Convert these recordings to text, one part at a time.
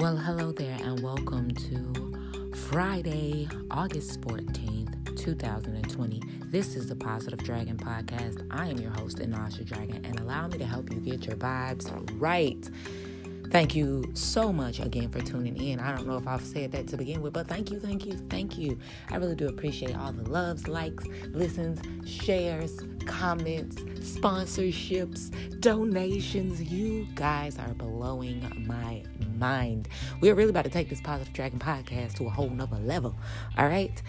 Well, hello there, and welcome to Friday, August 14th, 2020. This is the Positive Dragon Podcast. I am your host, Einaj Dragon, and allow me to help you get your vibes right. Thank you so much again for tuning in. I don't know if I've said that to begin with, but thank you, thank you, thank you. I really do appreciate all the loves, likes, listens, shares, comments, sponsorships, donations. You guys are blowing my mind. We're really about to take this Positive Dragon podcast to a whole nother level. All right.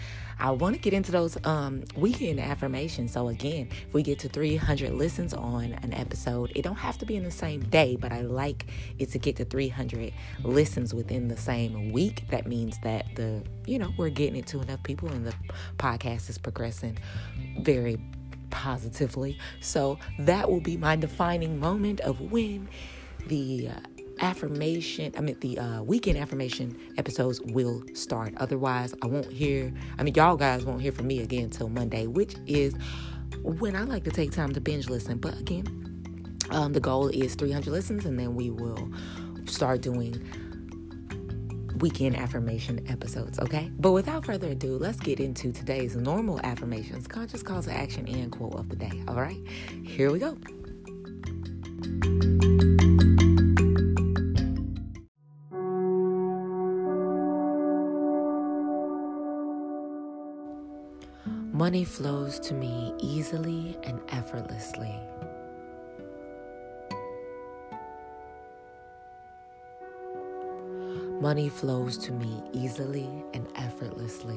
I want to get into those um, weekend affirmations. So again, if we get to 300 listens on an episode, it don't have to be in the same day, but I like it to get to 300 listens within the same week. That means that the you know we're getting it to enough people, and the podcast is progressing very positively. So that will be my defining moment of when the uh, affirmation, I mean, the uh, weekend affirmation episodes will start. Otherwise, I won't hear, I mean, y'all guys won't hear from me again until Monday, which is when I like to take time to binge listen. But again, um, the goal is 300 listens, and then we will start doing weekend affirmation episodes, okay? But without further ado, let's get into today's normal affirmations, conscious calls to action, and quote of the day, all right? Here we go. Money flows to me easily and effortlessly. Money flows to me easily and effortlessly.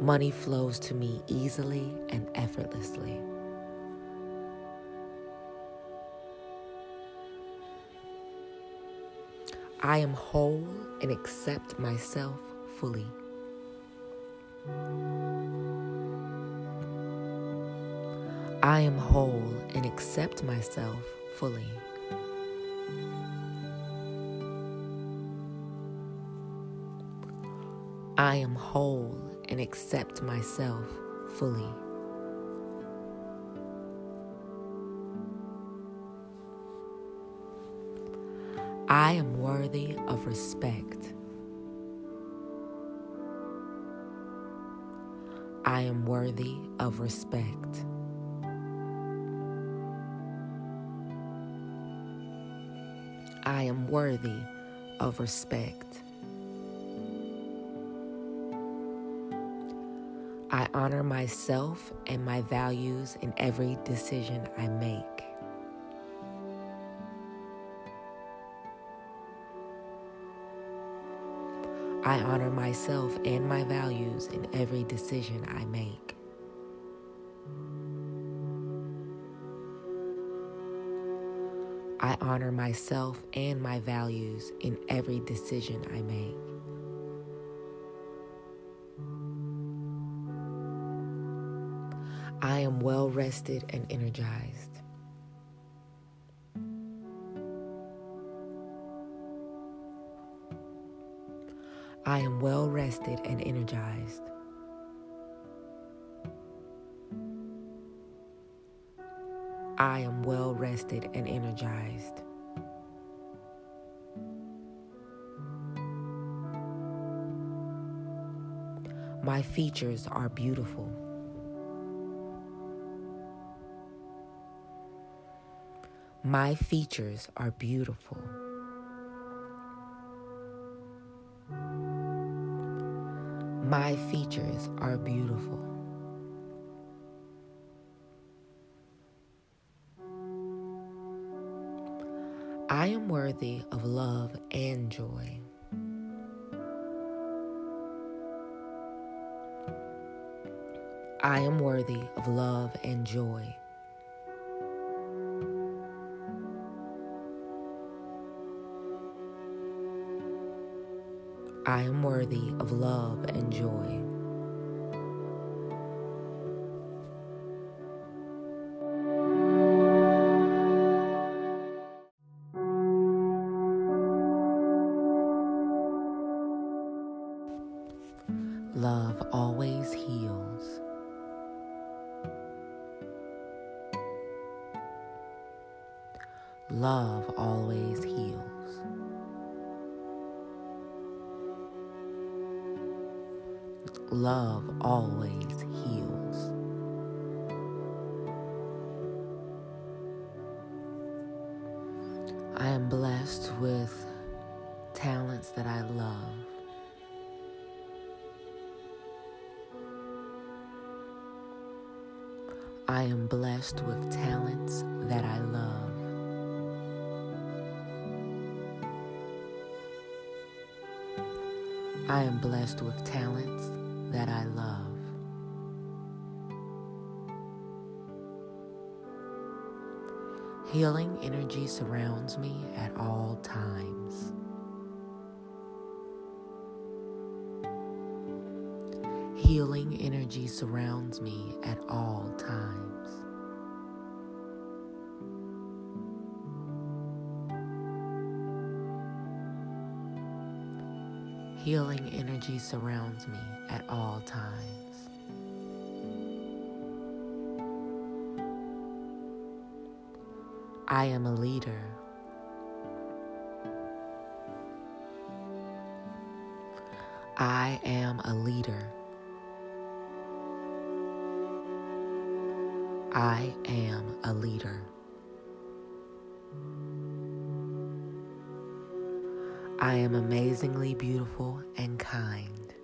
Money flows to me easily and effortlessly. I am whole and accept myself fully. I am whole and accept myself fully. I am whole and accept myself fully. I am worthy of respect. I am worthy of respect. I am worthy of respect. I honor myself and my values in every decision I make. I honor myself and my values in every decision I make. I honor myself and my values in every decision I make. I am well rested and energized. I am well rested and energized. I am well rested and energized. My features are beautiful. My features are beautiful. My features are beautiful. I am worthy of love and joy. I am worthy of love and joy. I am worthy of love and joy. Love always heals. Love always heals. Love always heals. I am blessed with talents that I love. I am blessed with talents that I love. I am blessed with talents that I love. Healing energy surrounds me at all times. Healing energy surrounds me at all times. Healing energy surrounds me at all times. I am a leader. I am a leader. I am a leader. I am amazingly beautiful and kind.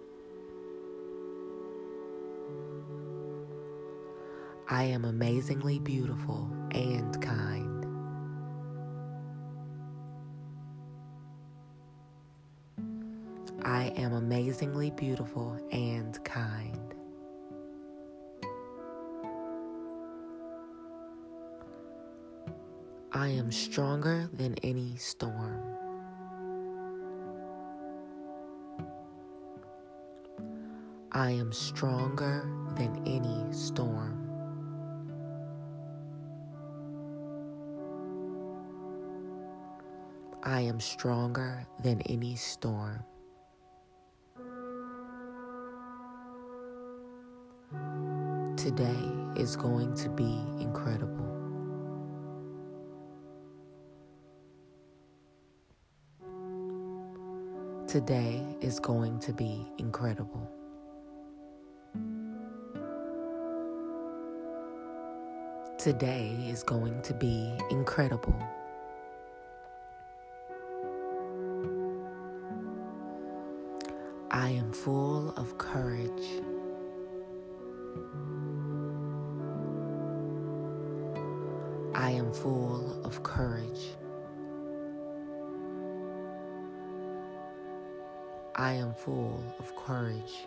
I am amazingly beautiful and kind. I am amazingly beautiful and kind. I am stronger than any storm. I am stronger than any storm. I am stronger than any storm. Today is going to be incredible. Today is going to be incredible. Today is going to be incredible. I am full of courage. I am full of courage. I am full of courage.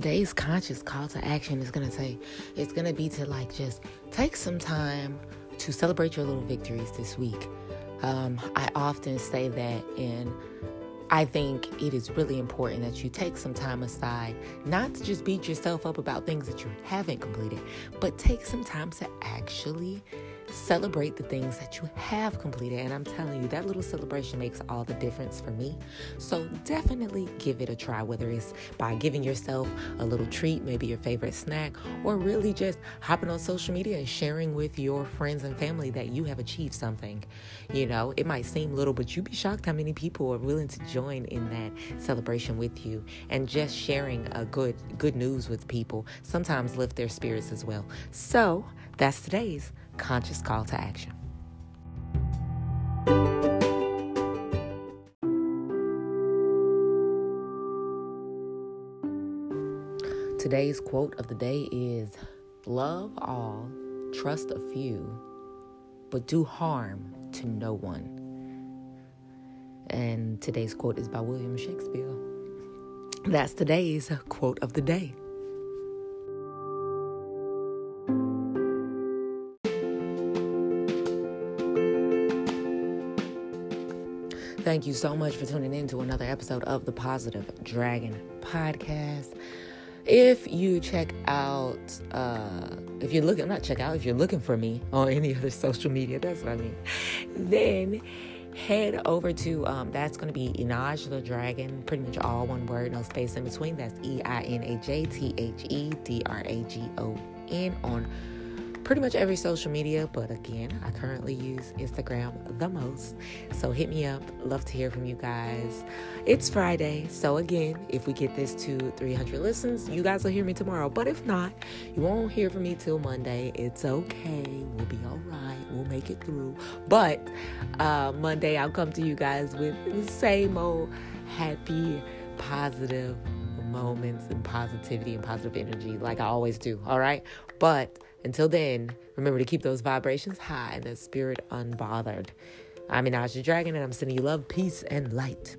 Today's conscious call to action is going to say, it's going to be to like just take some time to celebrate your little victories this week. Um, I often say that and I think it is really important that you take some time aside, not to just beat yourself up about things that you haven't completed, but take some time to actually celebrate the things that you have completed. And I'm telling you, that little celebration makes all the difference for me. So definitely give it a try, whether it's by giving yourself a little treat, maybe your favorite snack, or really just hopping on social media and sharing with your friends and family that you have achieved something. You know, it might seem little, but you'd be shocked how many people are willing to join in that celebration with you and just sharing a good good news with people sometimes lift their spirits as well. So that's today's conscious call to action. Today's quote of the day is Love all, trust a few, but do harm to no one. And today's quote is by William Shakespeare. That's today's quote of the day. Thank you so much for tuning in to another episode of the Positive Dragon Podcast. If you check out, uh, if you're looking, not check out, if you're looking for me on any other social media, that's what I mean, then head over to um, that's going to be Einaj the Dragon, pretty much all one word, no space in between. That's E I N A J T H E D R A G O N on pretty much every social media, but again, I currently use Instagram the most. So hit me up. Love to hear from you guys. It's Friday, so again, if we get this to 300 listens, you guys will hear me tomorrow. But if not, you won't hear from me till Monday. It's okay. We'll be all right. We'll make it through. But uh, Monday, I'll come to you guys with the same old happy, positive moments and positivity and positive energy like I always do. All right. But until then, remember to keep those vibrations high and the spirit unbothered. I'm Einaj Dragon, and I'm sending you love, peace, and light.